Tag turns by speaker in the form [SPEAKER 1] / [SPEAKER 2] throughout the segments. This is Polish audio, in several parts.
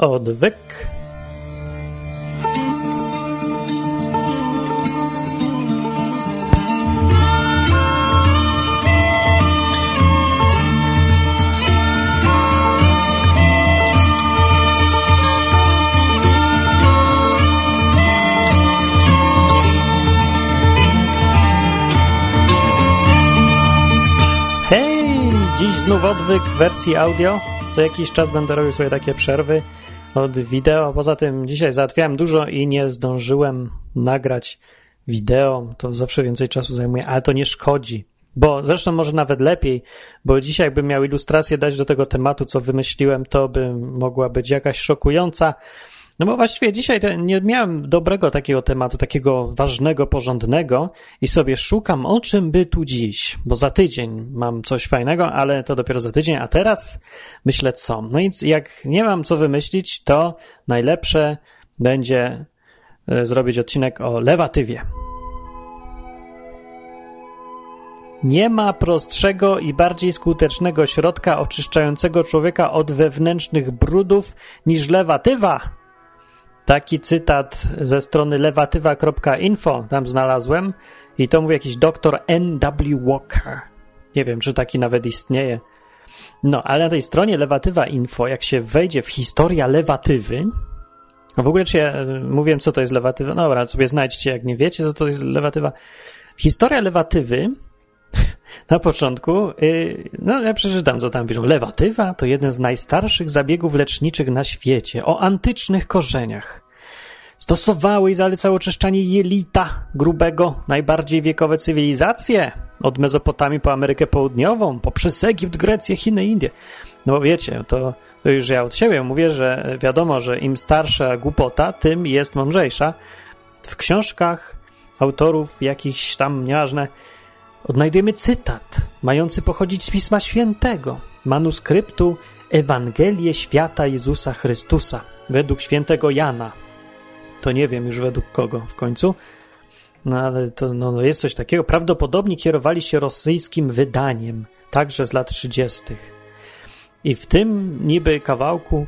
[SPEAKER 1] Odwyk. Hej! Dziś znów odwyk w wersji audio. Co jakiś czas będę robił sobie takie przerwy od wideo. Poza tym dzisiaj załatwiałem dużo i nie zdążyłem nagrać wideo. To zawsze więcej czasu zajmuje, ale to nie szkodzi. Bo zresztą może nawet lepiej, bo dzisiaj jakbym miał ilustrację dać do tego tematu, co wymyśliłem, to by mogła być jakaś szokująca. No bo właściwie dzisiaj nie miałem dobrego takiego tematu, takiego ważnego, porządnego i sobie szukam, o czym by tu dziś, bo za tydzień mam coś fajnego, ale to dopiero za tydzień, a teraz myślę co. No więc jak nie mam co wymyślić, to najlepsze będzie e, zrobić odcinek o lewatywie. Nie ma prostszego i bardziej skutecznego środka oczyszczającego człowieka od wewnętrznych brudów niż lewatywa. Taki cytat ze strony lewatywa.info tam znalazłem i to mówi jakiś doktor N.W. Walker. Nie wiem, czy taki nawet istnieje. No, ale na tej stronie lewatywa info, jak się wejdzie w historia lewatywy, w ogóle czy ja mówiłem, co to jest lewatywa? No dobra, sobie znajdźcie, jak nie wiecie, co to jest lewatywa. Historia lewatywy na początku, yy, no ja przeczytam, co tam piszą. Lewatywa to jeden z najstarszych zabiegów leczniczych na świecie, o antycznych korzeniach. Stosowały i zalecały oczyszczanie jelita grubego, najbardziej wiekowe cywilizacje, od Mezopotamii po Amerykę Południową, poprzez Egipt, Grecję, Chiny, Indie. No bo wiecie, to, to już ja od siebie mówię, że wiadomo, że im starsza głupota, tym jest mądrzejsza. W książkach autorów jakichś tam, nieważne, odnajdujemy cytat mający pochodzić z Pisma Świętego, manuskryptu Ewangelię Świata Jezusa Chrystusa według świętego Jana. To nie wiem już według kogo w końcu, no ale to no, no jest coś takiego. Prawdopodobnie kierowali się rosyjskim wydaniem, także z lat 30. I w tym niby kawałku,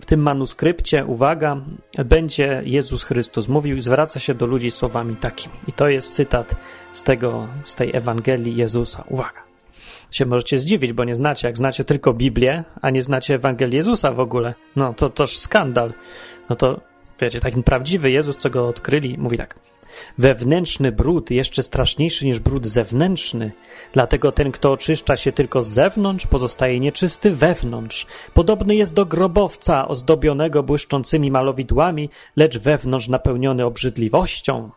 [SPEAKER 1] w tym manuskrypcie, uwaga, będzie Jezus Chrystus mówił i zwraca się do ludzi słowami takimi. I to jest cytat z tego, z tej Ewangelii Jezusa. Uwaga. Się możecie zdziwić, bo nie znacie. Jak znacie tylko Biblię, a nie znacie Ewangelii Jezusa w ogóle, no to toż skandal. No to wiecie, taki prawdziwy Jezus, co go odkryli, mówi tak. Wewnętrzny brud jeszcze straszniejszy niż brud zewnętrzny, dlatego ten, kto oczyszcza się tylko z zewnątrz, pozostaje nieczysty wewnątrz. Podobny jest do grobowca ozdobionego błyszczącymi malowidłami, lecz wewnątrz napełniony obrzydliwością.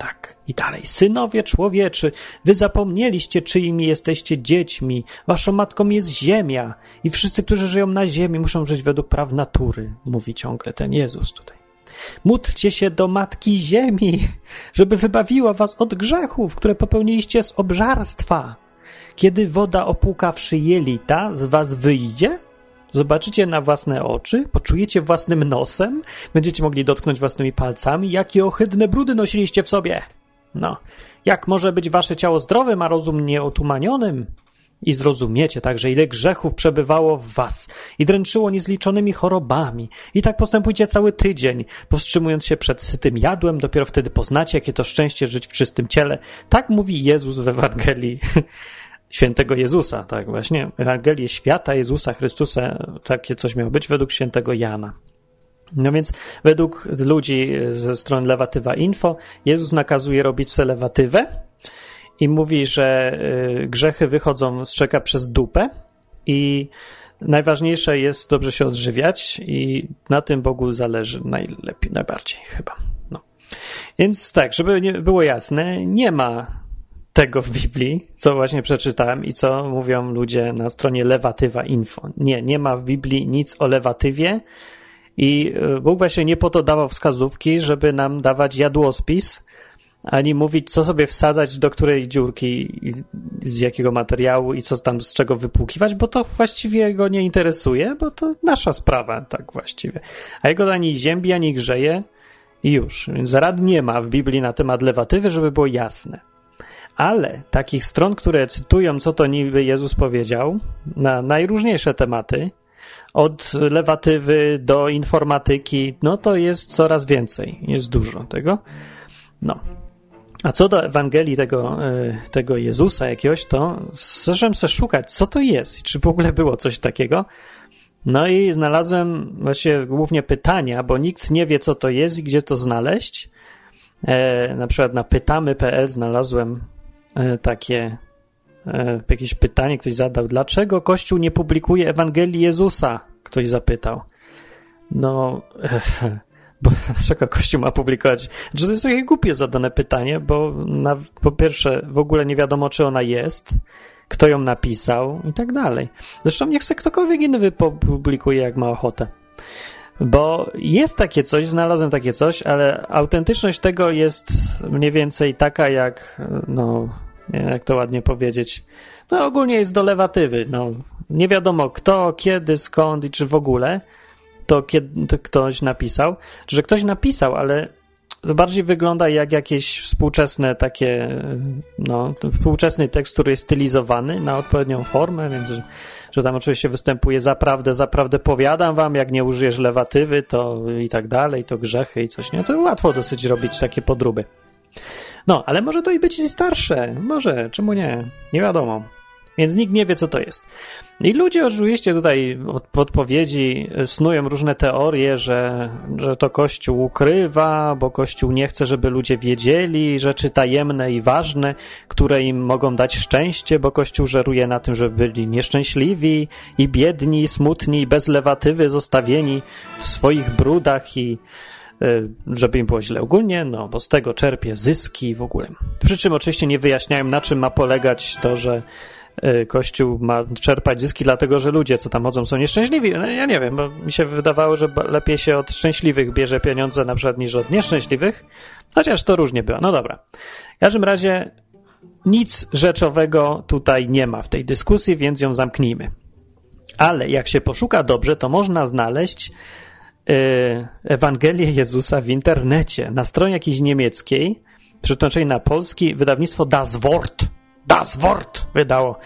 [SPEAKER 1] Tak, i dalej. Synowie człowieczy, wy zapomnieliście, czyimi jesteście dziećmi. Waszą matką jest ziemia i wszyscy, którzy żyją na ziemi, muszą żyć według praw natury, mówi ciągle ten Jezus tutaj. Módlcie się do Matki Ziemi, żeby wybawiła was od grzechów, które popełniliście z obżarstwa. Kiedy woda opłukawszy jelita z was wyjdzie, zobaczycie na własne oczy, poczujecie własnym nosem, będziecie mogli dotknąć własnymi palcami, jakie ohydne brudy nosiliście w sobie. No, jak może być wasze ciało zdrowym, a rozum nieotumanionym? I zrozumiecie także, ile grzechów przebywało w was i dręczyło niezliczonymi chorobami. I tak postępujcie cały tydzień, powstrzymując się przed sytym jadłem, dopiero wtedy poznacie, jakie to szczęście żyć w czystym ciele. Tak mówi Jezus w Ewangelii świętego Jezusa, tak właśnie. Ewangelię świata Jezusa Chrystusa, takie coś miało być według świętego Jana. No więc według ludzi ze strony Lewatywa Info, Jezus nakazuje robić sobie lewatywę, i mówi, że y, grzechy wychodzą z czeka przez dupę i najważniejsze jest dobrze się odżywiać i na tym Bogu zależy najlepiej, najbardziej chyba. No. Więc tak, żeby nie było jasne, nie ma tego w Biblii, co właśnie przeczytałem i co mówią ludzie na stronie Lewatywa Info. Nie, nie ma w Biblii nic o lewatywie i y, Bóg właśnie nie po to dawał wskazówki, żeby nam dawać jadłospis, ani mówić, co sobie wsadzać do której dziurki, z jakiego materiału i co tam z czego wypłukiwać, bo to właściwie go nie interesuje, bo to nasza sprawa, tak właściwie. A jego ani ziębi, ani grzeje i już. Więc rad nie ma w Biblii na temat lewatywy, żeby było jasne. Ale takich stron, które cytują, co to niby Jezus powiedział, na najróżniejsze tematy, od lewatywy do informatyki, no to jest coraz więcej, jest dużo tego. No. A co do Ewangelii tego, e, tego Jezusa jakiegoś, to zacząłem sobie szukać, co to jest, czy w ogóle było coś takiego. No i znalazłem właśnie głównie pytania, bo nikt nie wie, co to jest i gdzie to znaleźć. E, na przykład na pytamy.pl znalazłem e, takie e, jakieś pytanie, ktoś zadał. Dlaczego Kościół nie publikuje Ewangelii Jezusa? Ktoś zapytał. No, bo dlaczego Kościół ma publikować? Że to jest takie głupie zadane pytanie, bo na, po pierwsze w ogóle nie wiadomo, czy ona jest, kto ją napisał i tak dalej. Zresztą niech se ktokolwiek inny publikuje, jak ma ochotę. Bo jest takie coś, znalazłem takie coś, ale autentyczność tego jest mniej więcej taka, jak, no, jak to ładnie powiedzieć, no ogólnie jest do lewatywy. No, nie wiadomo kto, kiedy, skąd i czy w ogóle to, kiedy, to ktoś napisał. Że ktoś napisał, ale to bardziej wygląda jak jakieś współczesne takie, no, współczesny tekst, który jest stylizowany na odpowiednią formę, więc że, że tam oczywiście występuje zaprawdę, zaprawdę powiadam wam, jak nie użyjesz lewatywy, to i tak dalej, to grzechy i coś, nie? To łatwo dosyć robić takie podróby. No, ale może to i być starsze, może, czemu nie? Nie wiadomo. Więc nikt nie wie, co to jest. I ludzie oczywiście tutaj w odpowiedzi snują różne teorie, że, że to Kościół ukrywa, bo Kościół nie chce, żeby ludzie wiedzieli rzeczy tajemne i ważne, które im mogą dać szczęście, bo Kościół żeruje na tym, żeby byli nieszczęśliwi i biedni, smutni, bez lewatywy, zostawieni w swoich brudach i y, żeby im było źle ogólnie, no bo z tego czerpie zyski w ogóle. Przy czym oczywiście nie wyjaśniają, na czym ma polegać to, że Kościół ma czerpać zyski, dlatego że ludzie, co tam chodzą, są nieszczęśliwi. No, ja nie wiem, bo mi się wydawało, że lepiej się od szczęśliwych bierze pieniądze na przykład niż od nieszczęśliwych, chociaż to różnie było. No dobra. W każdym razie nic rzeczowego tutaj nie ma w tej dyskusji, więc ją zamknijmy. Ale jak się poszuka dobrze, to można znaleźć yy, Ewangelię Jezusa w internecie na stronie jakiejś niemieckiej, przetłumaczonej na polski, wydawnictwo Das Wort Das Wort wydało.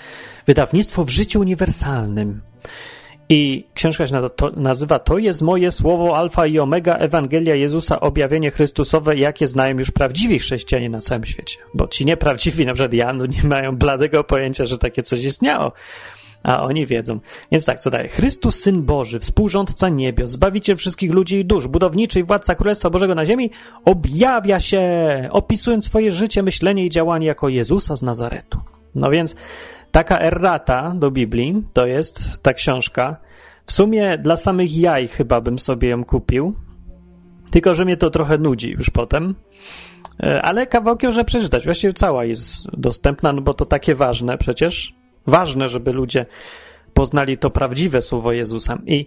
[SPEAKER 1] Wydawnictwo w życiu uniwersalnym. I książka się nazywa To jest moje słowo Alfa i Omega, Ewangelia Jezusa, objawienie Chrystusowe, jakie znają już prawdziwi chrześcijanie na całym świecie. Bo ci nieprawdziwi, na przykład ja, no nie mają bladego pojęcia, że takie coś istniało a oni wiedzą. Więc tak, co daje? Chrystus, Syn Boży, współrządca niebios, zbawiciel wszystkich ludzi i dusz, budowniczy i władca Królestwa Bożego na ziemi, objawia się, opisując swoje życie, myślenie i działanie jako Jezusa z Nazaretu. No więc taka errata do Biblii to jest ta książka. W sumie dla samych jaj chyba bym sobie ją kupił, tylko że mnie to trochę nudzi już potem. E, ale kawałkiem, że przeczytać. Właściwie cała jest dostępna, no bo to takie ważne przecież ważne, żeby ludzie poznali to prawdziwe słowo Jezusa. I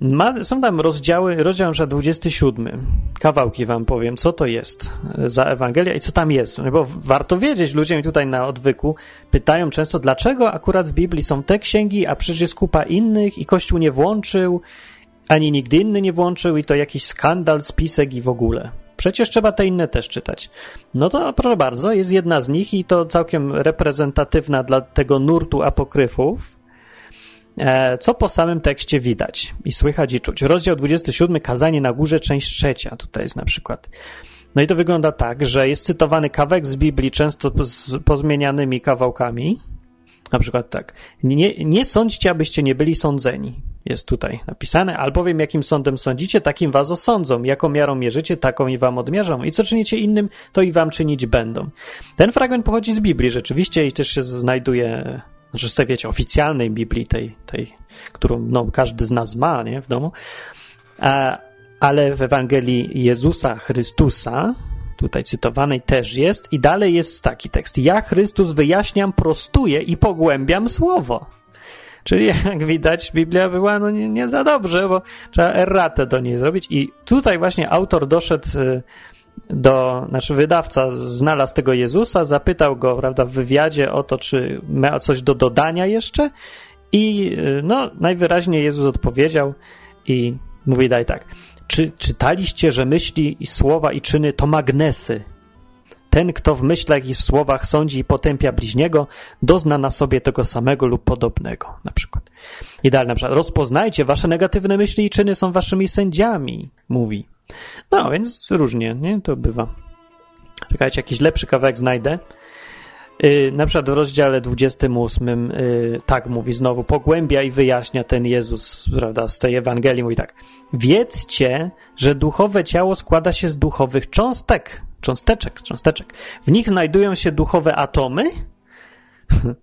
[SPEAKER 1] ma, są tam rozdziały, rozdział na 27. Kawałki wam powiem, co to jest za Ewangelia i co tam jest. No bo warto wiedzieć, ludzie mi tutaj na odwyku pytają często, dlaczego akurat w Biblii są te księgi, a przecież jest kupa innych i Kościół nie włączył, ani nigdy inny nie włączył i to jakiś skandal, spisek i w ogóle. Przecież trzeba te inne też czytać. No to proszę bardzo, jest jedna z nich i to całkiem reprezentatywna dla tego nurtu apokryfów, e, co po samym tekście widać i słychać i czuć. Rozdział 27, kazanie na górze, część trzecia, tutaj jest na przykład. No i to wygląda tak, że jest cytowany kawałek z Biblii, często z pozmienianymi kawałkami. Na przykład tak. Nie, nie sądźcie, abyście nie byli sądzeni. Jest tutaj napisane, albowiem jakim sądem sądzicie, takim was osądzą, jaką miarą mierzycie, taką i wam odmierzą. I co czynicie innym, to i wam czynić będą. Ten fragment pochodzi z Biblii rzeczywiście i też się znajduje, znaczy wiecie, oficjalnej Biblii, tej, tej którą no, każdy z nas ma nie, w domu, A, ale w Ewangelii Jezusa Chrystusa, tutaj cytowanej też jest i dalej jest taki tekst. Ja Chrystus wyjaśniam, prostuję i pogłębiam słowo. Czyli jak widać, Biblia była no nie, nie za dobrze, bo trzeba erratę do niej zrobić. I tutaj właśnie autor doszedł y, do, znaczy wydawca znalazł tego Jezusa, zapytał go, prawda, w wywiadzie o to, czy ma coś do dodania jeszcze. I y, no, najwyraźniej Jezus odpowiedział i mówi daj tak. Czy czytaliście, że myśli słowa i czyny to magnesy? Ten, kto w myślach i w słowach sądzi i potępia bliźniego, dozna na sobie tego samego lub podobnego, na przykład. I dalej na przykład, rozpoznajcie, wasze negatywne myśli i czyny są waszymi sędziami, mówi. No, więc różnie, nie? To bywa. Czekajcie, jakiś lepszy kawałek znajdę. Yy, na przykład w rozdziale 28 yy, tak mówi znowu, pogłębia i wyjaśnia ten Jezus, prawda, z tej Ewangelii, mówi tak. Wiedzcie, że duchowe ciało składa się z duchowych cząstek, cząsteczek, cząsteczek. W nich znajdują się duchowe atomy,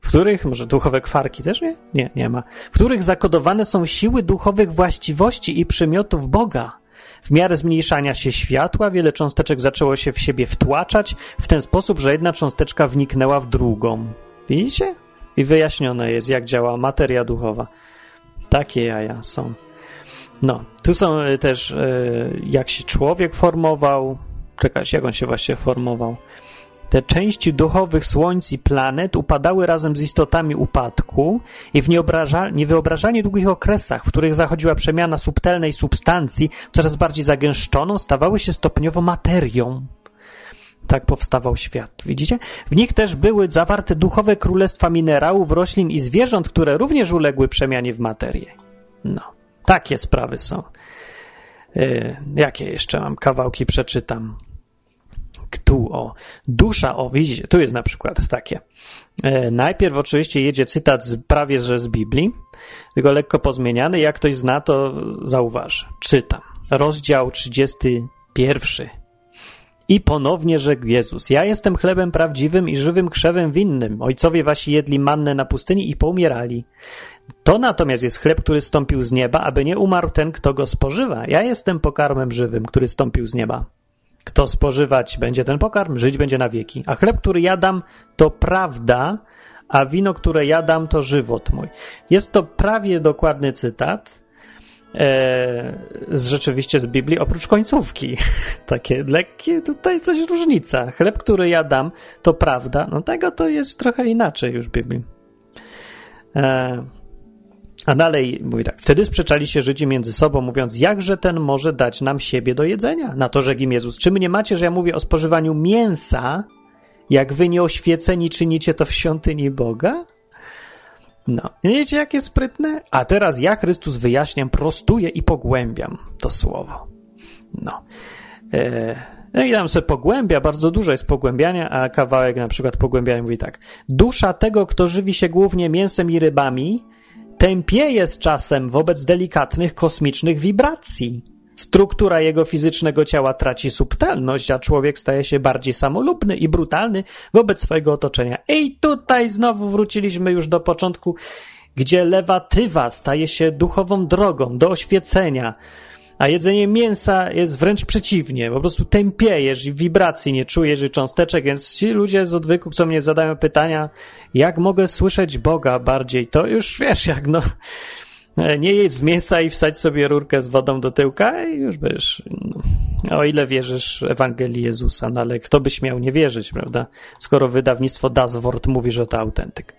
[SPEAKER 1] w których, może duchowe kwarki też nie? Nie, nie ma. W których zakodowane są siły duchowych właściwości i przymiotów Boga. W miarę zmniejszania się światła, wiele cząsteczek zaczęło się w siebie wtłaczać w ten sposób, że jedna cząsteczka wniknęła w drugą. Widzicie? I wyjaśnione jest, jak działa materia duchowa. Takie jaja są. No, tu są y, też, y, jak się człowiek formował. Czekać, jak on się właśnie formował. Te części duchowych słońc i planet upadały razem z istotami upadku i w niewyobrażalnie długich okresach, w których zachodziła przemiana subtelnej substancji, coraz bardziej zagęszczoną, stawały się stopniowo materią. Tak powstawał świat. Widzicie? W nich też były zawarte duchowe królestwa minerałów, roślin i zwierząt, które również uległy przemianie w materię. No, takie sprawy są. Yy, jakie jeszcze mam kawałki przeczytam? Tu o dusza, o widzicie, tu jest na przykład takie. E, najpierw oczywiście jedzie cytat z, prawie że z Biblii, tylko lekko pozmieniany. Jak ktoś zna, to zauważy. Czytam. Rozdział 31. I ponownie rzekł Jezus: Ja jestem chlebem prawdziwym i żywym krzewem winnym. Ojcowie wasi jedli mannę na pustyni i poumierali. To natomiast jest chleb, który stąpił z nieba, aby nie umarł ten, kto go spożywa. Ja jestem pokarmem żywym, który stąpił z nieba. Kto spożywać będzie ten pokarm, żyć będzie na wieki. A chleb, który jadam, to prawda, a wino, które jadam, to żywot mój. Jest to prawie dokładny cytat. E, z, rzeczywiście z Biblii, oprócz końcówki. Takie lekkie, tutaj coś różnica. Chleb, który jadam, to prawda. No tego to jest trochę inaczej już w Biblii. E, a dalej mówi tak, wtedy sprzeczali się Żydzi między sobą, mówiąc, jakże ten może dać nam siebie do jedzenia? Na to rzekł im Jezus, czy my nie macie, że ja mówię o spożywaniu mięsa, jak wy nieoświeceni czynicie to w świątyni Boga? No, wiecie jakie sprytne? A teraz ja, Chrystus, wyjaśniam, prostuję i pogłębiam to słowo. No. E, no i tam sobie pogłębia, bardzo dużo jest pogłębiania, a kawałek na przykład pogłębiania mówi tak. Dusza tego, kto żywi się głównie mięsem i rybami, tępieje z czasem wobec delikatnych kosmicznych wibracji. Struktura jego fizycznego ciała traci subtelność, a człowiek staje się bardziej samolubny i brutalny wobec swojego otoczenia. I tutaj znowu wróciliśmy już do początku, gdzie lewatywa staje się duchową drogą do oświecenia, a jedzenie mięsa jest wręcz przeciwnie, po prostu tępiejesz i wibracji nie czujesz i cząsteczek, więc ci ludzie z odwyku, co mnie zadają pytania, jak mogę słyszeć Boga bardziej, to już wiesz, jak no, nie jedz z mięsa i wsadź sobie rurkę z wodą do tyłka i już będziesz, no, o ile wierzysz Ewangelii Jezusa, no ale kto by śmiał nie wierzyć, prawda, skoro wydawnictwo Das Wort mówi, że to autentyk.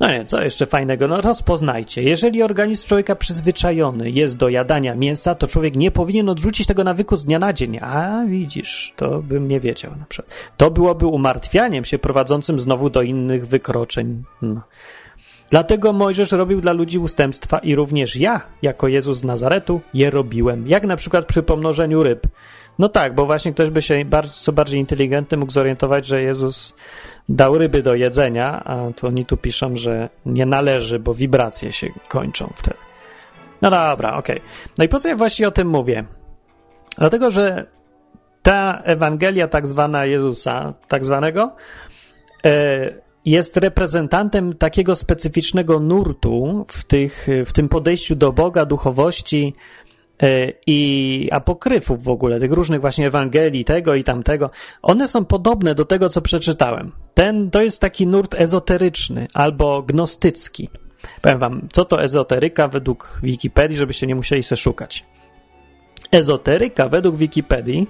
[SPEAKER 1] No nie, co jeszcze fajnego? No rozpoznajcie. Jeżeli organizm człowieka przyzwyczajony jest do jadania mięsa, to człowiek nie powinien odrzucić tego nawyku z dnia na dzień. A widzisz, to bym nie wiedział na przykład. To byłoby umartwianiem się prowadzącym znowu do innych wykroczeń. No. Dlatego Mojżesz robił dla ludzi ustępstwa i również ja, jako Jezus z Nazaretu, je robiłem. Jak na przykład przy pomnożeniu ryb. No tak, bo właśnie ktoś by się co bardziej inteligentny mógł zorientować, że Jezus dał ryby do jedzenia, a to oni tu piszą, że nie należy, bo wibracje się kończą wtedy. No dobra, okej. Okay. No i po co ja właśnie o tym mówię? Dlatego, że ta Ewangelia tak zwana Jezusa, tak zwanego, e, jest reprezentantem takiego specyficznego nurtu w, tych, w tym podejściu do Boga, duchowości, i apokryfów w ogóle, tych różnych właśnie Ewangelii, tego i tamtego, one są podobne do tego, co przeczytałem. Ten to jest taki nurt ezoteryczny albo gnostycki. Powiem wam, co to ezoteryka według Wikipedii, żebyście nie musieli się szukać. Ezoteryka według Wikipedii,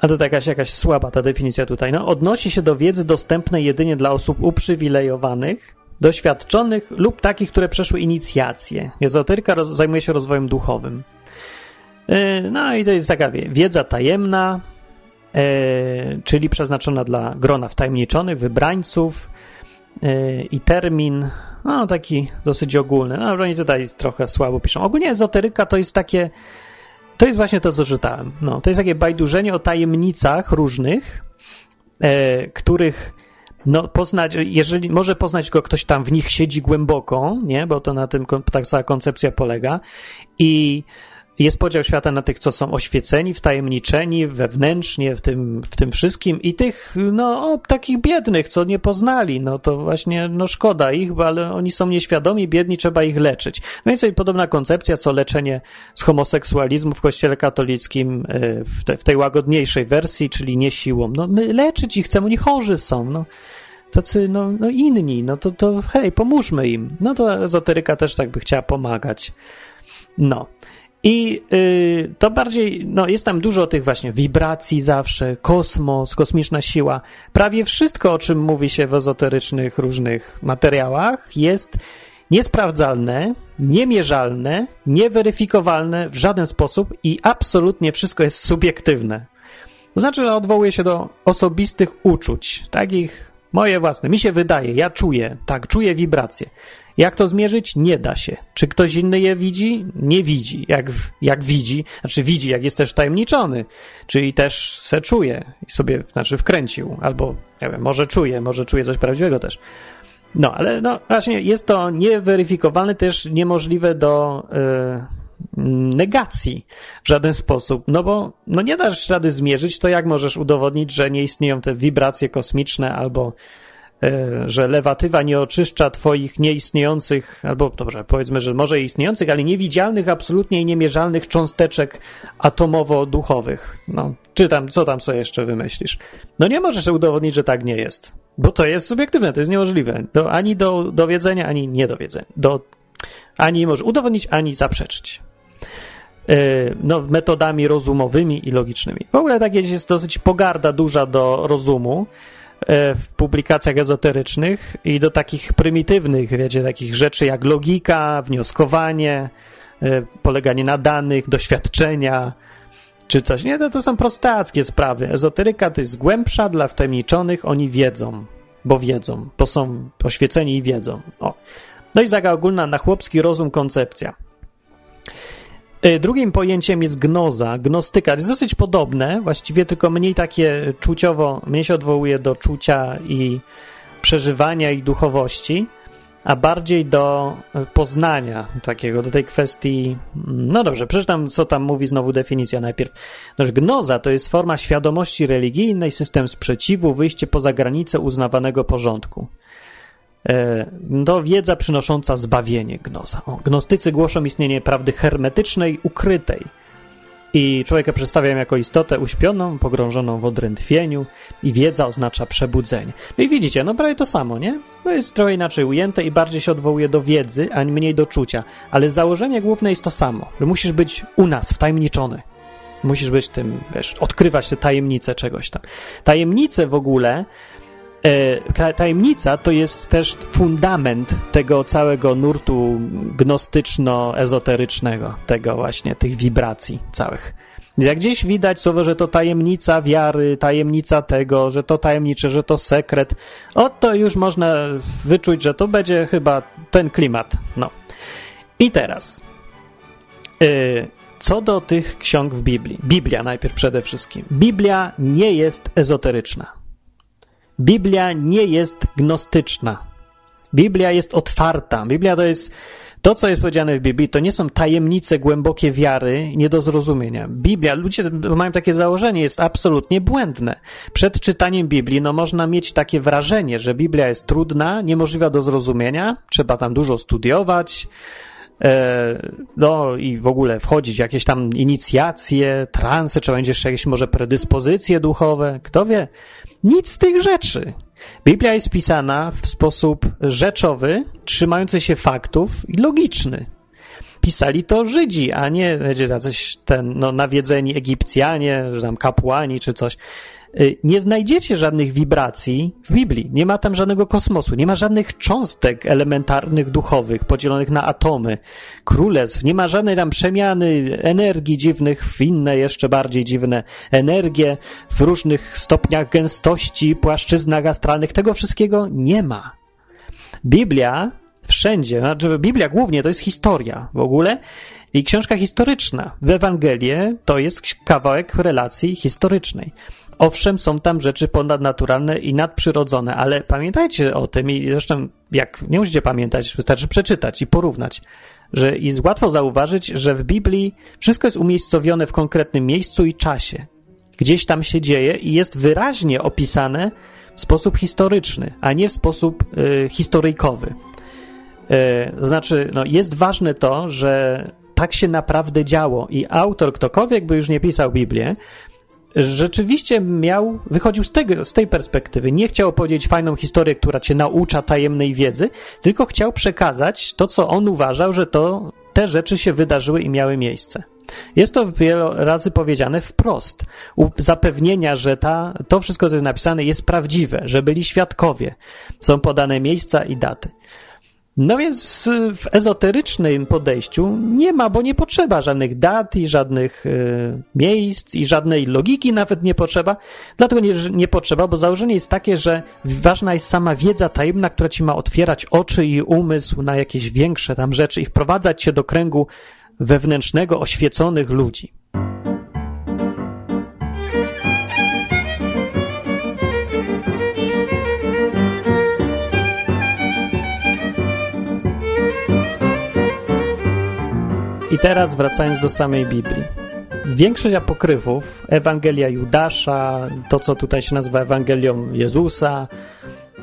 [SPEAKER 1] a to jakaś, jakaś słaba ta definicja tutaj, no, odnosi się do wiedzy dostępnej jedynie dla osób uprzywilejowanych, doświadczonych lub takich, które przeszły inicjację. Ezoteryka zajmuje się rozwojem duchowym. E, no i to jest taka wiedza tajemna, czyli przeznaczona dla grona wtajemniczonych, wybrańców i termin, no taki dosyć ogólny. No, oni tutaj trochę słabo piszą. Ogólnie ezoteryka to jest takie, to jest właśnie to, co czytałem. No, to jest takie bajdurzenie o tajemnicach różnych, których no, poznać, jeżeli może poznać go ktoś tam w nich siedzi głęboko, nie, bo to na tym tak cała koncepcja polega i jest podział świata na tych, co są oświeceni, wtajemniczeni wewnętrznie w tym, w tym wszystkim i tych, no, o, takich biednych, co nie poznali, no to właśnie, no szkoda ich, ale oni są nieświadomi, biedni, trzeba ich leczyć. No więc podobna koncepcja, co leczenie z homoseksualizmu w kościele katolickim e, w, te, w tej łagodniejszej wersji, czyli nie siłą. No my leczyć ich chcemy, oni chorzy są, no tacy no, no inni, no to, to hej, pomóżmy im. No to ezoteryka też tak by chciała pomagać. No. I y, to bardziej, no jest tam dużo tych właśnie wibracji zawsze, kosmos, kosmiczna siła. Prawie wszystko, o czym mówi się w ezoterycznych różnych materiałach, jest niesprawdzalne, niemierzalne, nieweryfikowalne w żaden sposób i absolutnie wszystko jest subiektywne. To znaczy, że odwołuje się do osobistych uczuć, takich moje własne. Mi się wydaje, ja czuję, tak, czuję wibracje. Jak to zmierzyć? Nie da się. Czy ktoś inny je widzi? Nie widzi. Jak, jak widzi, znaczy widzi, jak jest też tajemniczony, czyli też se czuje i sobie, znaczy wkręcił, albo, nie wiem, może czuje, może czuje coś prawdziwego też. No, ale no właśnie jest to nieweryfikowalne, też niemożliwe do yy, negacji w żaden sposób, no bo no nie dasz rady zmierzyć, to jak możesz udowodnić, że nie istnieją te wibracje kosmiczne albo że lewatywa nie oczyszcza twoich nieistniejących, albo dobrze, powiedzmy, że może istniejących, ale niewidzialnych, absolutnie niemierzalnych cząsteczek atomowo-duchowych. No, czy tam, co tam sobie jeszcze wymyślisz? No nie możesz udowodnić, że tak nie jest, bo to jest subiektywne, to jest niemożliwe. Do, ani do dowiedzenia, ani niedowiedzenia. Do, ani możesz udowodnić, ani zaprzeczyć. E, no, metodami rozumowymi i logicznymi. W ogóle tak jest dosyć pogarda duża do rozumu, E, w publikacjach ezoterycznych i do takich prymitywnych, wiecie, takich rzeczy jak logika, wnioskowanie, e, poleganie na danych, doświadczenia czy coś. Nie, to, to są prostackie sprawy. Ezoteryka to jest głębsza dla wtajemniczonych, oni wiedzą, bo wiedzą, bo są oświeceni i wiedzą. O. No i zaga ogólna na chłopski rozum koncepcja. E, drugim pojęciem jest gnoza, gnostyka. Jest dosyć podobne, właściwie tylko mniej takie czuciowo, mniej się odwołuje do czucia i przeżywania i duchowości, a bardziej do e, poznania takiego, do tej kwestii. Mm, no dobrze, przeczytam, co tam mówi znowu definicja najpierw. Znaczy, gnoza to jest forma świadomości religijnej, system sprzeciwu, wyjście poza granicę uznawanego porządku. E, to wiedza przynosząca zbawienie gnoza. O, gnostycy głoszą istnienie prawdy hermetycznej, ukrytej. I człowieka przedstawiają jako istotę uśpioną, pogrążoną w odrętwieniu i wiedza oznacza przebudzenie. No i widzicie, no prawie to samo, nie? To jest trochę inaczej ujęte i bardziej się odwołuje do wiedzy, a mniej do czucia. Ale założenie główne jest to samo, że musisz być u nas, wtajemniczony. Musisz być tym, wiesz, odkrywać te tajemnice czegoś tam. Tajemnice w ogóle tajemnica to jest też fundament tego całego nurtu gnostyczno-ezoterycznego, tego właśnie, tych wibracji całych. Jak gdzieś widać słowo, że to tajemnica wiary, tajemnica tego, że to tajemnicze, że to sekret, oto już można wyczuć, że to będzie chyba ten klimat. No. I teraz, yy, co do tych ksiąg w Biblii. Biblia najpierw przede wszystkim. Biblia nie jest ezoteryczna. Biblia nie jest gnostyczna. Biblia jest otwarta. Biblia to jest to, co jest powiedziane w Biblii, to nie są tajemnice głębokie wiary, nie do zrozumienia. Biblia, ludzie mają takie założenie, jest absolutnie błędne. Przed czytaniem Biblii, no można mieć takie wrażenie, że Biblia jest trudna, niemożliwa do zrozumienia, trzeba tam dużo studiować, no i w ogóle wchodzić w jakieś tam inicjacje, transe, trzeba będzie jeszcze jakieś może predyspozycje duchowe, kto wie. Nic z tych rzeczy. Biblia jest pisana w sposób rzeczowy, trzymający się faktów i logiczny. Pisali to Żydzi, a nie wiecie, jacyś ten, no, nawiedzeni Egipcjanie, że tam kapłani czy coś. Y, nie znajdziecie żadnych wibracji w Biblii. Nie ma tam żadnego kosmosu, nie ma żadnych cząstek elementarnych, duchowych, podzielonych na atomy, królestw, nie ma żadnej tam przemiany energii dziwnych w inne, jeszcze bardziej dziwne energie, w różnych stopniach gęstości, płaszczyznach astralnych. Tego wszystkiego nie ma. Biblia wszędzie, znaczy Biblia głównie to jest historia w ogóle i książka historyczna. W Ewangelię to jest kawałek relacji historycznej. Owszem, są tam rzeczy ponadnaturalne i nadprzyrodzone, ale pamiętajcie o tym i zresztą jak nie musicie pamiętać, wystarczy przeczytać i porównać, że jest łatwo zauważyć, że w Biblii wszystko jest umiejscowione w konkretnym miejscu i czasie. Gdzieś tam się dzieje i jest wyraźnie opisane w sposób historyczny, a nie w sposób y, historyjkowy. Y, znaczy, no, jest ważne to, że tak się naprawdę działo i autor, ktokolwiek by już nie pisał Biblię, rzeczywiście miał, wychodził z, tego, z tej perspektywy. Nie chciał opowiedzieć fajną historię, która cię naucza tajemnej wiedzy, tylko chciał przekazać to, co on uważał, że to te rzeczy się wydarzyły i miały miejsce. Jest to wiele razy powiedziane wprost. U zapewnienia, że ta, to wszystko, co jest napisane, jest prawdziwe, że byli świadkowie. Są podane miejsca i daty. No więc w ezoterycznym podejściu nie ma, bo nie potrzeba żadnych dat i żadnych y, miejsc i żadnej logiki nawet nie potrzeba. Dlatego nie, nie potrzeba, bo założenie jest takie, że ważna jest sama wiedza tajemna, która ci ma otwierać oczy i umysł na jakieś większe tam rzeczy i wprowadzać cię do kręgu wewnętrznego, oświeconych ludzi. I teraz wracając do samej Biblii. Większość apokryfów, Ewangelia Judasza, to co tutaj się nazywa Ewangelią Jezusa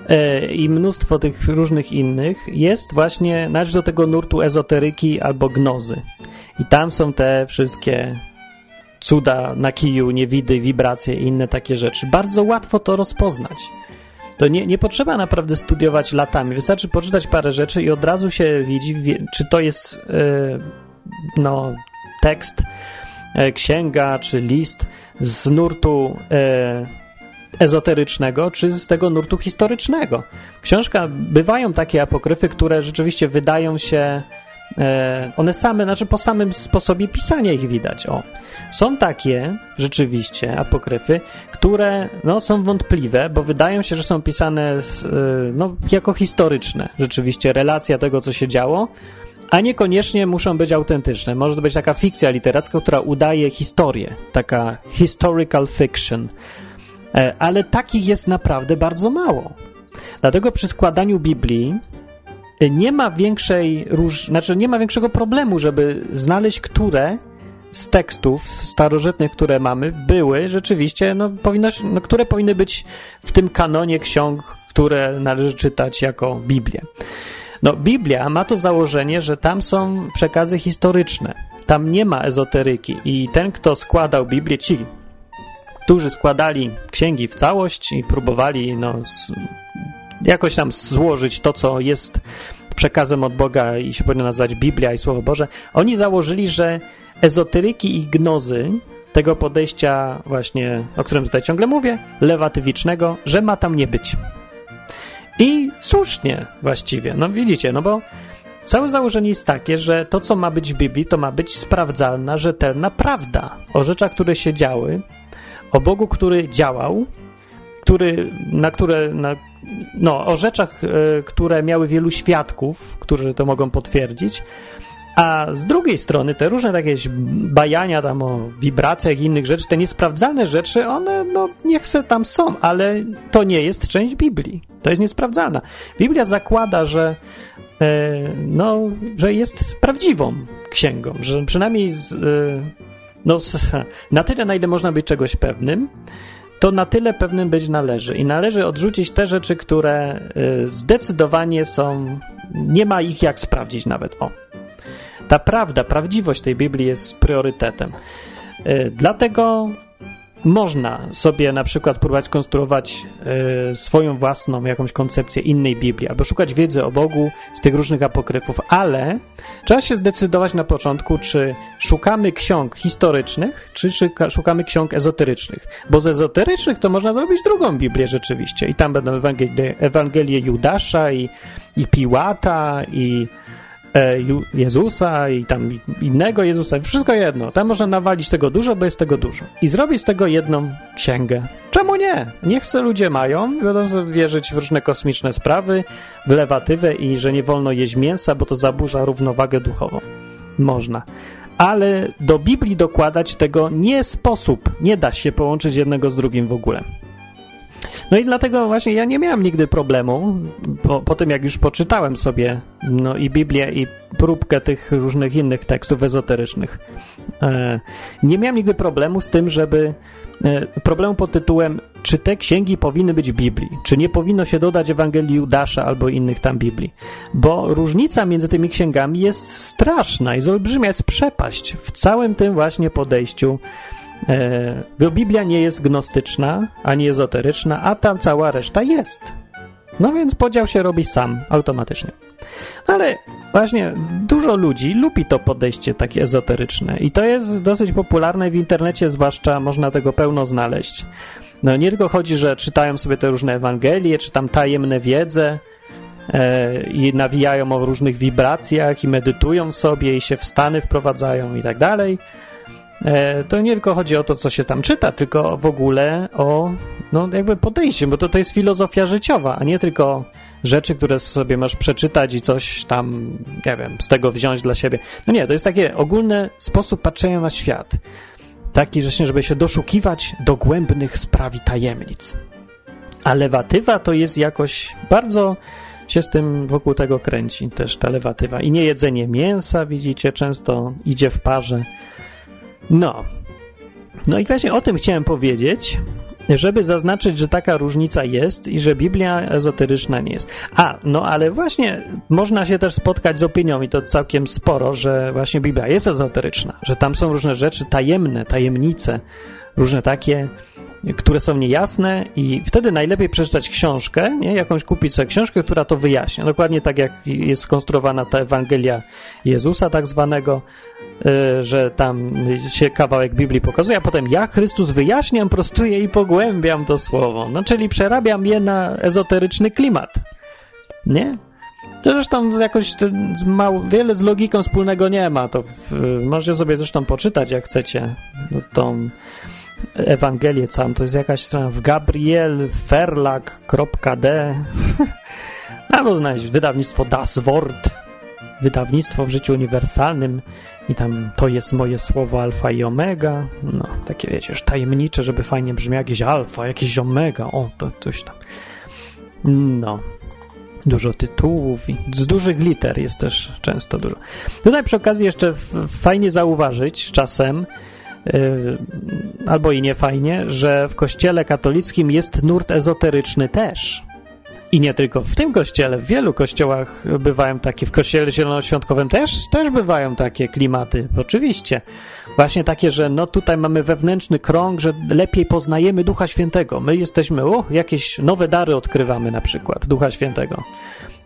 [SPEAKER 1] e, i mnóstwo tych różnych innych jest właśnie, należy do tego nurtu ezoteryki albo gnozy. I tam są te wszystkie cuda na kiju, niewidy, wibracje i inne takie rzeczy. Bardzo łatwo to rozpoznać. To nie, nie potrzeba naprawdę studiować latami. Wystarczy poczytać parę rzeczy i od razu się widzi, czy to jest e, no, tekst, e, księga czy list z nurtu e, ezoterycznego, czy z tego nurtu historycznego. Książka, bywają takie apokryfy, które rzeczywiście wydają się e, one same, znaczy po samym sposobie pisania ich widać. O. Są takie rzeczywiście apokryfy, które no, są wątpliwe, bo wydają się, że są pisane no, jako historyczne. Rzeczywiście relacja tego, co się działo, a niekoniecznie muszą być autentyczne. Może to być taka fikcja literacka, która udaje historię, taka historical fiction. E, ale takich jest naprawdę bardzo mało. Dlatego przy składaniu Biblii e, nie ma większej znaczy nie ma większego problemu, żeby znaleźć, które z tekstów starożytnych, które mamy, były rzeczywiście, no, powinno, no, które powinny być w tym kanonie ksiąg, które należy czytać jako Biblię. No, Biblia ma to założenie, że tam są przekazy historyczne. Tam nie ma ezoteryki i ten, kto składał Biblię, ci, którzy składali księgi w całość i próbowali no, jakoś tam złożyć to, co jest przekazem od Boga i się powinno nazywać Biblia i Słowo Boże, oni założyli, że ezoteryki i gnozy tego podejścia właśnie, o którym tutaj ciągle mówię, lewatywicznego, że ma tam nie być. I słusznie właściwie, no widzicie, no bo całe założenie jest takie, że to, co ma być w Biblii, to ma być sprawdzalna, rzetelna prawda o rzeczach, które się działy, o Bogu, który działał, który, na które, na, no, o rzeczach, y, które miały wielu świadków, którzy to mogą potwierdzić, a z drugiej strony te różne takie bajania tam o wibracjach i innych rzeczy, te niesprawdzalne rzeczy, one no niech se tam są, ale to nie jest część Biblii. To jest niesprawdzalna. Biblia zakłada, że e, no, że jest prawdziwą księgą, że przynajmniej z, e, no, na tyle, na ile można być czegoś pewnym, to na tyle pewnym być należy. I należy odrzucić te rzeczy, które e, zdecydowanie są, nie ma ich jak sprawdzić nawet. O. Ta prawda, prawdziwość tej Biblii jest priorytetem. E, dlatego można sobie na przykład próbować konstruować y, swoją własną jakąś koncepcję innej Biblii, albo szukać wiedzy o Bogu z tych różnych apokryfów, ale trzeba się zdecydować na początku, czy szukamy ksiąg historycznych, czy szukamy ksiąg ezoterycznych. Bo z ezoterycznych to można zrobić drugą Biblię rzeczywiście i tam będą Ewangelie, Ewangelie Judasza i, i Piłata i Jezusa i tam innego Jezusa, wszystko jedno. Tam można nawalić tego dużo, bo jest tego dużo. I zrobić z tego jedną księgę. Czemu nie? Niech se ludzie mają, będą wierzyć w różne kosmiczne sprawy, w lewatywę i że nie wolno jeść mięsa, bo to zaburza równowagę duchową. Można. Ale do Biblii dokładać tego nie sposób. Nie da się połączyć jednego z drugim w ogóle. No i dlatego właśnie ja nie miałem nigdy problemu, po, po tym jak już poczytałem sobie no i Biblię i próbkę tych różnych innych tekstów ezoterycznych. E, nie miałem nigdy problemu z tym, żeby e, problemu pod tytułem czy te księgi powinny być w Biblii, czy nie powinno się dodać Ewangelii Judasza albo innych tam Biblii, bo różnica między tymi księgami jest straszna, jest olbrzymia, jest przepaść w całym tym właśnie podejściu E, Biblia nie jest gnostyczna ani ezoteryczna, a tam cała reszta jest. No więc podział się robi sam, automatycznie. No ale właśnie dużo ludzi lubi to podejście takie ezoteryczne i to jest dosyć popularne w internecie, zwłaszcza można tego pełno znaleźć. No nie tylko chodzi, że czytają sobie te różne Ewangelie, czy tam tajemne wiedze e, i nawijają o różnych wibracjach i medytują sobie i się w stany wprowadzają i tak dalej, to nie tylko chodzi o to, co się tam czyta, tylko w ogóle o no, jakby podejście, bo to, to jest filozofia życiowa, a nie tylko rzeczy, które sobie masz przeczytać i coś tam, nie wiem, z tego wziąć dla siebie. No nie, to jest taki ogólny sposób patrzenia na świat. Taki, że żeby się doszukiwać dogłębnych spraw i tajemnic. A lewatywa to jest jakoś bardzo się z tym wokół tego kręci też ta lewatywa. I nie jedzenie mięsa, widzicie, często idzie w parze no. No i właśnie o tym chciałem powiedzieć, żeby zaznaczyć, że taka różnica jest i że Biblia ezoteryczna nie jest. A, no ale właśnie można się też spotkać z opinią i to całkiem sporo, że właśnie Biblia jest ezoteryczna, że tam są różne rzeczy tajemne, tajemnice, różne takie, które są niejasne i wtedy najlepiej przeczytać książkę, nie? jakąś kupić sobie książkę, która to wyjaśnia. Dokładnie tak jak jest skonstruowana ta Ewangelia Jezusa tak zwanego, Y, że tam się kawałek Biblii pokazuje, a potem ja Chrystus wyjaśniam, prostuję i pogłębiam to słowo. No, czyli przerabiam je na ezoteryczny klimat. Nie? To zresztą jakoś mało, wiele z logiką wspólnego nie ma. To w, możecie sobie zresztą poczytać, jak chcecie, tą Ewangelię całą. To jest jakaś strona w gabrielferlak.d albo znaleźć wydawnictwo Das Wort, wydawnictwo w życiu uniwersalnym i tam to jest moje słowo alfa i omega. No, takie wiecie, tajemnicze, żeby fajnie brzmiało jakieś alfa, jakieś omega, o, to coś tam. No, dużo tytułów i z dużych liter jest też często dużo. Tutaj przy okazji jeszcze fajnie zauważyć czasem, albo i nie fajnie, że w kościele katolickim jest nurt ezoteryczny też. I nie tylko w tym kościele, w wielu kościołach bywają takie, w kościele zielonoświątkowym też, też bywają takie klimaty, oczywiście. Właśnie takie, że no tutaj mamy wewnętrzny krąg, że lepiej poznajemy Ducha Świętego. My jesteśmy, o, jakieś nowe dary odkrywamy na przykład Ducha Świętego.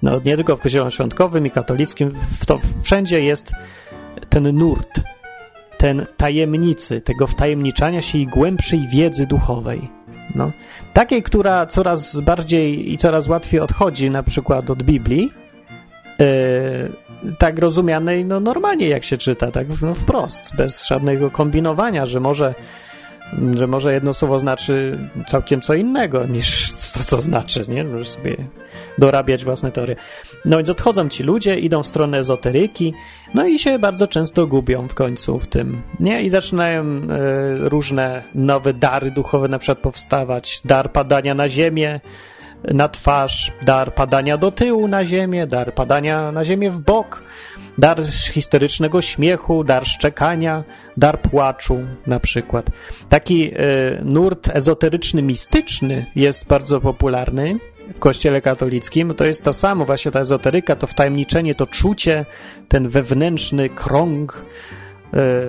[SPEAKER 1] No nie tylko w kościele świątkowym i katolickim, w to wszędzie jest ten nurt, ten tajemnicy, tego wtajemniczania się i głębszej wiedzy duchowej. No. Takiej, która coraz bardziej i coraz łatwiej odchodzi na przykład od Biblii, yy, tak rozumianej no, normalnie jak się czyta, tak no, wprost, bez żadnego kombinowania, że może że może jedno słowo znaczy całkiem co innego niż to, co znaczy, nie? Możesz sobie dorabiać własne teorie. No więc odchodzą ci ludzie, idą w stronę ezoteryki, no i się bardzo często gubią w końcu w tym, nie? I zaczynają e, różne nowe dary duchowe na przykład powstawać. Dar padania na ziemię, na twarz, dar padania do tyłu na ziemię, dar padania na ziemię w bok, dar historycznego śmiechu, dar szczekania, dar płaczu na przykład. Taki y, nurt ezoteryczny, mistyczny jest bardzo popularny w kościele katolickim. To jest to samo, właśnie ta ezoteryka, to wtajemniczenie, to czucie, ten wewnętrzny krąg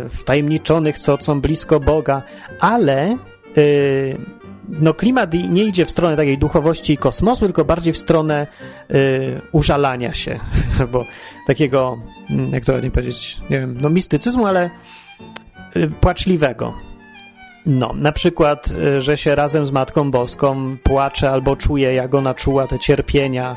[SPEAKER 1] y, wtajemniczonych, co są blisko Boga, ale y, no klimat nie idzie w stronę takiej duchowości i kosmosu, tylko bardziej w stronę y, użalania się, albo takiego, mm, jak to ładnie powiedzieć, nie wiem, no mistycyzmu, ale y, płaczliwego. No, na przykład, y, że się razem z Matką Boską płacze albo czuje, jak ona czuła te cierpienia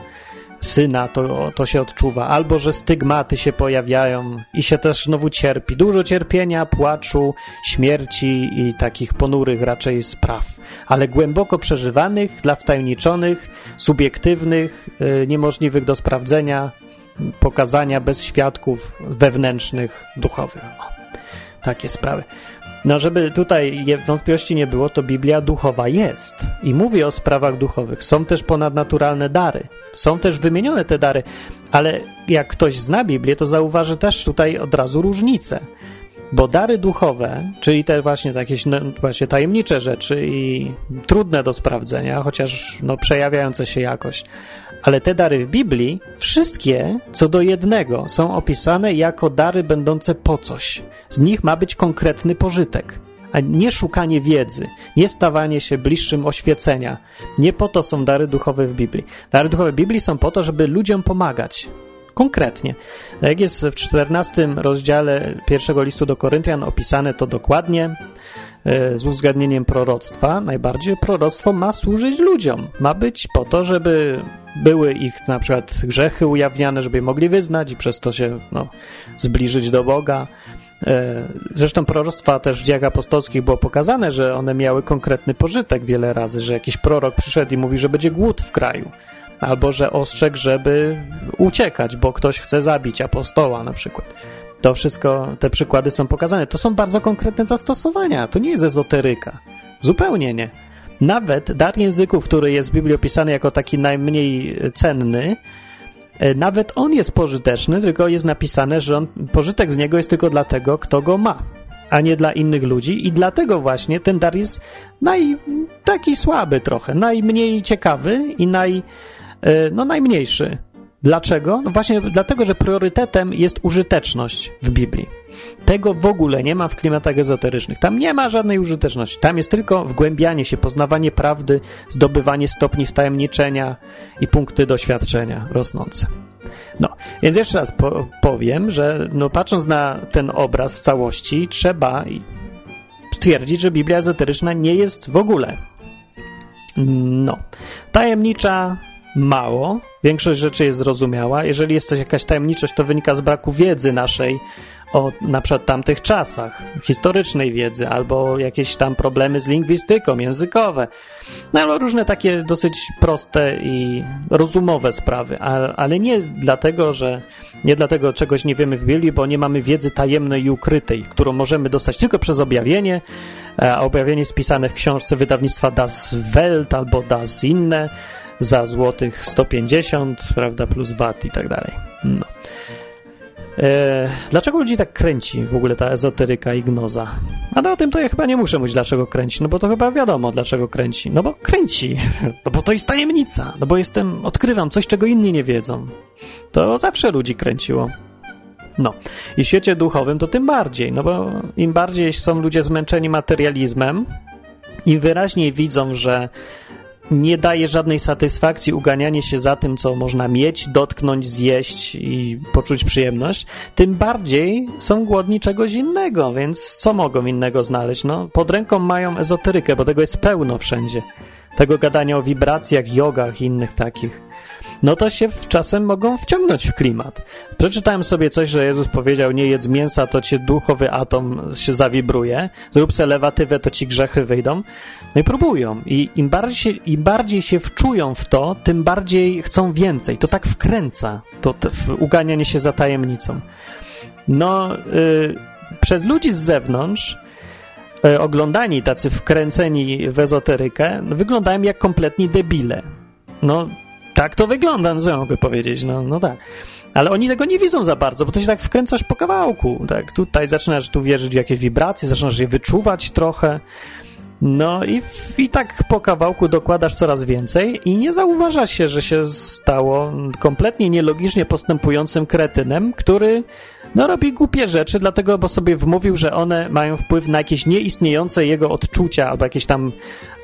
[SPEAKER 1] syna, to, to się odczuwa. Albo, że stygmaty się pojawiają i się też znowu cierpi. Dużo cierpienia, płaczu, śmierci i takich ponurych raczej spraw. Ale głęboko przeżywanych, dla wtajemniczonych, subiektywnych, yy, niemożliwych do sprawdzenia, pokazania bez świadków wewnętrznych, duchowych. O, takie sprawy. No, żeby tutaj wątpliwości nie było, to Biblia duchowa jest i mówi o sprawach duchowych. Są też ponadnaturalne dary. Są też wymienione te dary, ale jak ktoś zna Biblię, to zauważy też tutaj od razu różnicę. Bo dary duchowe, czyli te właśnie jakieś no, właśnie tajemnicze rzeczy i trudne do sprawdzenia, chociaż no, przejawiające się jakoś, ale te dary w Biblii, wszystkie co do jednego, są opisane jako dary będące po coś. Z nich ma być konkretny pożytek, a nie szukanie wiedzy, nie stawanie się bliższym oświecenia. Nie po to są dary duchowe w Biblii. Dary duchowe w Biblii są po to, żeby ludziom pomagać. Konkretnie. Jak jest w 14 rozdziale pierwszego listu do Koryntian opisane to dokładnie, e, z uwzględnieniem proroctwa, najbardziej proroctwo ma służyć ludziom. Ma być po to, żeby były ich na przykład grzechy ujawniane, żeby je mogli wyznać i przez to się no, zbliżyć do Boga. E, zresztą proroctwa też w dziejach apostolskich było pokazane, że one miały konkretny pożytek wiele razy, że jakiś prorok przyszedł i mówi, że będzie głód w kraju, albo że ostrzegł, żeby uciekać, bo ktoś chce zabić apostoła na przykład. To wszystko, te przykłady są pokazane. To są bardzo konkretne zastosowania, to nie jest ezoteryka. Zupełnie nie. Nawet dar języków, który jest w Biblii opisany jako taki najmniej cenny, e, nawet on jest pożyteczny, tylko jest napisane, że on, pożytek z niego jest tylko dla tego, kto go ma, a nie dla innych ludzi i dlatego właśnie ten dar jest naj, taki słaby trochę, najmniej ciekawy i naj, no, najmniejszy. Dlaczego? No właśnie dlatego, że priorytetem jest użyteczność w Biblii. Tego w ogóle nie ma w klimatach ezoterycznych. Tam nie ma żadnej użyteczności. Tam jest tylko wgłębianie się, poznawanie prawdy, zdobywanie stopni wtajemniczenia i punkty doświadczenia rosnące. No, więc jeszcze raz po powiem, że no, patrząc na ten obraz całości, trzeba stwierdzić, że Biblia ezoteryczna nie jest w ogóle. No, tajemnicza mało, większość rzeczy jest zrozumiała. Jeżeli jest coś jakaś tajemniczość, to wynika z braku wiedzy naszej o na przykład tamtych czasach, historycznej wiedzy, albo jakieś tam problemy z lingwistyką, językowe. No ale różne takie dosyć proste i rozumowe sprawy, ale nie dlatego, że nie dlatego czegoś nie wiemy w Biblii, bo nie mamy wiedzy tajemnej i ukrytej, którą możemy dostać tylko przez objawienie, a objawienie spisane w książce wydawnictwa Das Welt albo Das Inne za złotych 150, prawda, plus VAT i tak dalej. No. E, dlaczego ludzi tak kręci w ogóle ta ezoteryka i gnoza? A no o tym to ja chyba nie muszę mówić, dlaczego kręci, no bo to chyba wiadomo, dlaczego kręci. No bo kręci, no bo to jest tajemnica, no bo jestem, odkrywam coś, czego inni nie wiedzą. To zawsze ludzi kręciło. No, i w świecie duchowym to tym bardziej, no bo im bardziej są ludzie zmęczeni materializmem, im wyraźniej widzą, że nie daje żadnej satysfakcji uganianie się za tym, co można mieć, dotknąć, zjeść i poczuć przyjemność, tym bardziej są głodni czegoś innego, więc co mogą innego znaleźć? No, pod ręką mają ezoterykę, bo tego jest pełno wszędzie. Tego gadania o wibracjach, jogach i innych takich no to się czasem mogą wciągnąć w klimat. Przeczytałem sobie coś, że Jezus powiedział, nie jedz mięsa, to ci duchowy atom się zawibruje, zrób se lewatywę, to ci grzechy wyjdą. No i próbują. I im bardziej, im bardziej się wczują w to, tym bardziej chcą więcej. To tak wkręca, to, to uganianie się za tajemnicą. No, y, przez ludzi z zewnątrz oglądani, tacy wkręceni w ezoterykę, wyglądają jak kompletni debile. No, tak to wygląda, no co mogę powiedzieć, no, no tak. Ale oni tego nie widzą za bardzo, bo to się tak wkręcasz po kawałku, tak? Tutaj zaczynasz tu wierzyć w jakieś wibracje, zaczynasz je wyczuwać trochę, no i, i tak po kawałku dokładasz coraz więcej i nie zauważa się, że się stało kompletnie nielogicznie postępującym kretynem, który no robi głupie rzeczy, dlatego, bo sobie wmówił, że one mają wpływ na jakieś nieistniejące jego odczucia albo jakieś tam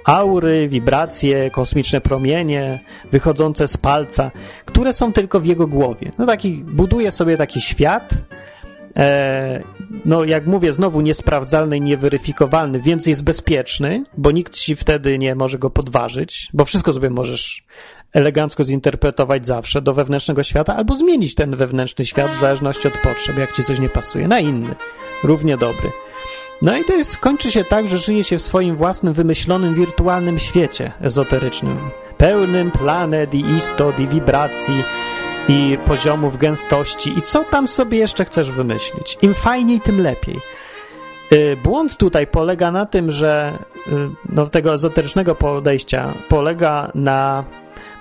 [SPEAKER 1] aury, wibracje, kosmiczne promienie wychodzące z palca, które są tylko w jego głowie. No taki, buduje sobie taki świat, e, no jak mówię, znowu niesprawdzalny i nieweryfikowalny, więc jest bezpieczny, bo nikt ci wtedy nie może go podważyć, bo wszystko sobie możesz elegancko zinterpretować zawsze do wewnętrznego świata, albo zmienić ten wewnętrzny świat w zależności od potrzeb, jak ci coś nie pasuje, na inny, równie dobry. No i to jest, kończy się tak, że żyje się w swoim własnym, wymyślonym, wirtualnym świecie ezoterycznym, pełnym planet i istot i wibracji i poziomów gęstości i co tam sobie jeszcze chcesz wymyślić. Im fajniej, tym lepiej. Y, błąd tutaj polega na tym, że y, no, tego ezoterycznego podejścia polega na,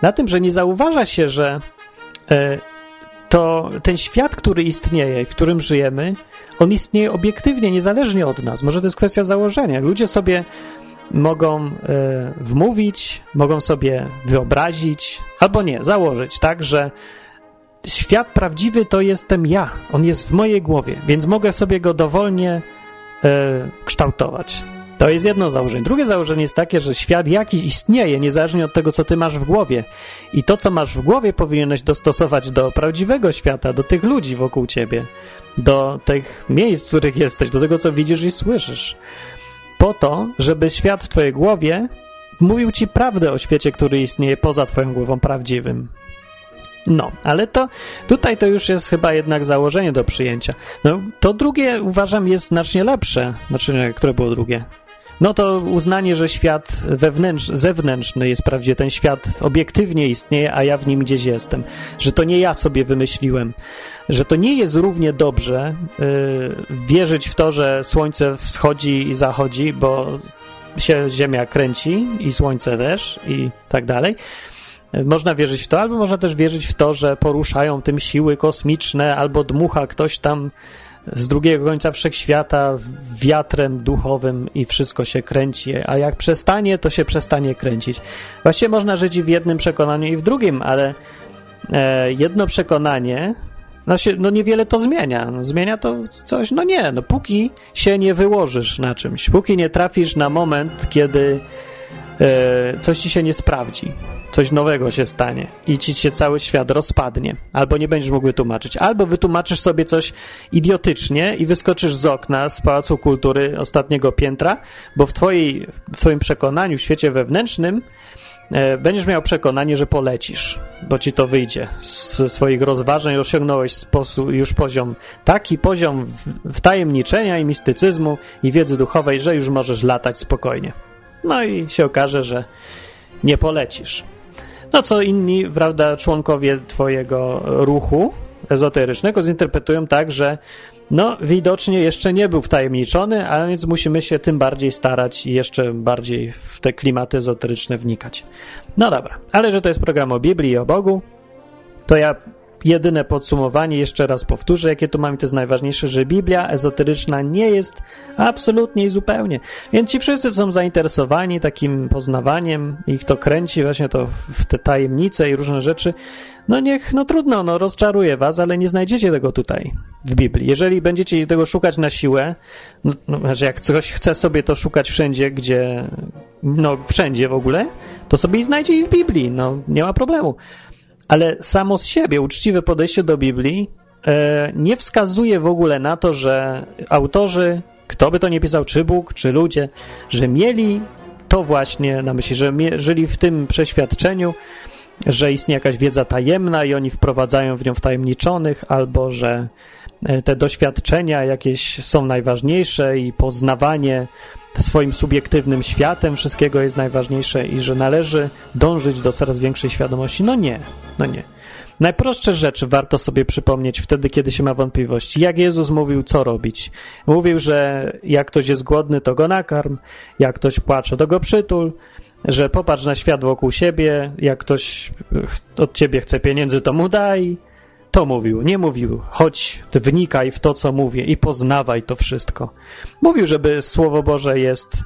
[SPEAKER 1] na tym, że nie zauważa się, że y, to ten świat, który istnieje w którym żyjemy, on istnieje obiektywnie, niezależnie od nas. Może to jest kwestia założenia. Ludzie sobie mogą y, wmówić, mogą sobie wyobrazić, albo nie, założyć, tak, że świat prawdziwy to jestem ja. On jest w mojej głowie, więc mogę sobie go dowolnie y, kształtować. To jest jedno założenie. Drugie założenie jest takie, że świat jakiś istnieje, niezależnie od tego, co ty masz w głowie. I to, co masz w głowie, powinieneś dostosować do prawdziwego świata, do tych ludzi wokół ciebie, do tych miejsc, w których jesteś, do tego, co widzisz i słyszysz. Po to, żeby świat w twojej głowie mówił ci prawdę o świecie, który istnieje poza twoją głową prawdziwym. No, ale to tutaj to już jest chyba jednak założenie do przyjęcia. No, to drugie uważam jest znacznie lepsze. Znaczy, które było drugie? No to uznanie, że świat wewnętrzny, zewnętrzny jest prawdziwy, ten świat obiektywnie istnieje, a ja w nim gdzieś jestem. Że to nie ja sobie wymyśliłem. Że to nie jest równie dobrze yy, wierzyć w to, że słońce wschodzi i zachodzi, bo się Ziemia kręci i słońce też i tak dalej. Można wierzyć w to, albo można też wierzyć w to, że poruszają tym siły kosmiczne, albo dmucha ktoś tam z drugiego końca wszechświata wiatrem duchowym i wszystko się kręci, a jak przestanie, to się przestanie kręcić. Właściwie można żyć i w jednym przekonaniu, i w drugim, ale e, jedno przekonanie no, się, no niewiele to zmienia. No, zmienia to coś, no nie, no póki się nie wyłożysz na czymś, póki nie trafisz na moment, kiedy e, coś ci się nie sprawdzi, coś nowego się stanie i ci się cały świat rozpadnie, albo nie będziesz mógł wytłumaczyć, albo wytłumaczysz sobie coś idiotycznie i wyskoczysz z okna z Pałacu Kultury ostatniego piętra, bo w, twojej, w twoim przekonaniu, w świecie wewnętrznym e, będziesz miał przekonanie, że polecisz, bo ci to wyjdzie ze swoich rozważań, osiągnąłeś sposób, już poziom, taki poziom wtajemniczenia i mistycyzmu i wiedzy duchowej, że już możesz latać spokojnie. No i się okaże, że nie polecisz. No co inni, prawda, członkowie twojego ruchu ezoterycznego zinterpretują tak, że no widocznie jeszcze nie był wtajemniczony, a więc musimy się tym bardziej starać i jeszcze bardziej w te klimaty ezoteryczne wnikać. No dobra, ale że to jest program o Biblii i o Bogu, to ja jedyne podsumowanie, jeszcze raz powtórzę, jakie tu mamy, to jest najważniejsze, że Biblia ezoteryczna nie jest absolutnie i zupełnie. Więc ci wszyscy są zainteresowani takim poznawaniem, ich to kręci właśnie to w te tajemnice i różne rzeczy. No niech, no trudno, no rozczaruje was, ale nie znajdziecie tego tutaj w Biblii. Jeżeli będziecie tego szukać na siłę, no, no znaczy jak ktoś chce sobie to szukać wszędzie, gdzie, no wszędzie w ogóle, to sobie i znajdzie i w Biblii, no nie ma problemu ale samo z siebie uczciwe podejście do Biblii e, nie wskazuje w ogóle na to, że autorzy, kto by to nie pisał, czy Bóg, czy ludzie, że mieli to właśnie na myśli, że żyli w tym przeświadczeniu, że istnieje jakaś wiedza tajemna i oni wprowadzają w nią wtajemniczonych, albo że e, te doświadczenia jakieś są najważniejsze i poznawanie swoim subiektywnym światem wszystkiego jest najważniejsze i że należy dążyć do coraz większej świadomości. No nie, no nie. Najprostsze rzeczy warto sobie przypomnieć wtedy, kiedy się ma wątpliwości. Jak Jezus mówił, co robić? Mówił, że jak ktoś jest głodny, to go nakarm, jak ktoś płacze, to go przytul, że popatrz na świat wokół siebie, jak ktoś od ciebie chce pieniędzy, to mu daj, to mówił, nie mówił, chodź, wnikaj w to, co mówię i poznawaj to wszystko. Mówił, żeby Słowo Boże jest,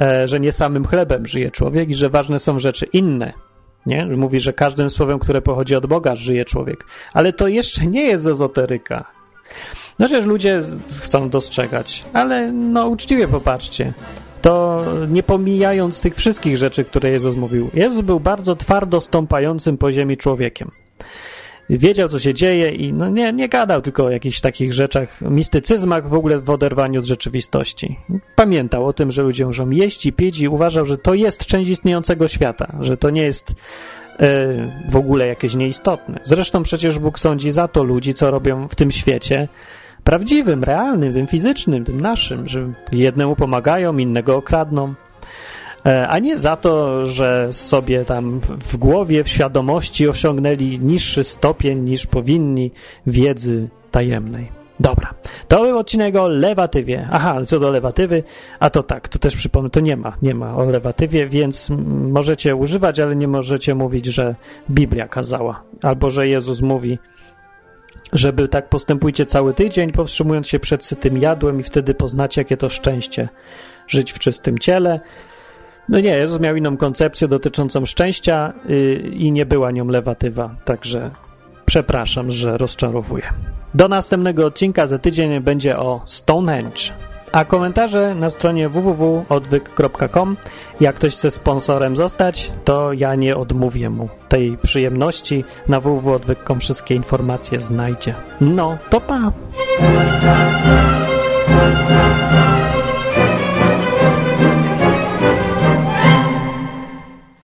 [SPEAKER 1] e, że nie samym chlebem żyje człowiek i że ważne są rzeczy inne. Nie? Mówi, że każdym słowem, które pochodzi od Boga, żyje człowiek. Ale to jeszcze nie jest ezoteryka. No przecież ludzie chcą dostrzegać, ale no uczciwie popatrzcie. To nie pomijając tych wszystkich rzeczy, które Jezus mówił. Jezus był bardzo twardo stąpającym po ziemi człowiekiem wiedział, co się dzieje i no nie, nie gadał tylko o jakichś takich rzeczach, mistycyzmach w ogóle w oderwaniu od rzeczywistości. Pamiętał o tym, że ludzie muszą jeść i pić i uważał, że to jest część istniejącego świata, że to nie jest e, w ogóle jakieś nieistotne. Zresztą przecież Bóg sądzi za to ludzi, co robią w tym świecie, prawdziwym, realnym, tym fizycznym, tym naszym, że jednemu pomagają, innego okradną. E, a nie za to, że sobie tam w głowie, w świadomości osiągnęli niższy stopień niż powinni wiedzy tajemnej. Dobra, to był odcinek o lewatywie. Aha, co do lewatywy, a to tak, to też przypomnę, to nie ma, nie ma o lewatywie, więc możecie używać, ale nie możecie mówić, że Biblia kazała, albo że Jezus mówi, żeby tak postępujcie cały tydzień, powstrzymując się przed sytym jadłem i wtedy poznacie, jakie to szczęście żyć w czystym ciele. No nie, Jezus miał inną koncepcję dotyczącą szczęścia yy, i nie była nią lewatywa, także przepraszam, że rozczarowuję. Do następnego odcinka za tydzień będzie o Stonehenge. A komentarze na stronie www.odwyk.com. Jak ktoś chce sponsorem zostać, to ja nie odmówię mu tej przyjemności. Na www.odwyk.com wszystkie informacje znajdzie. No, to pa!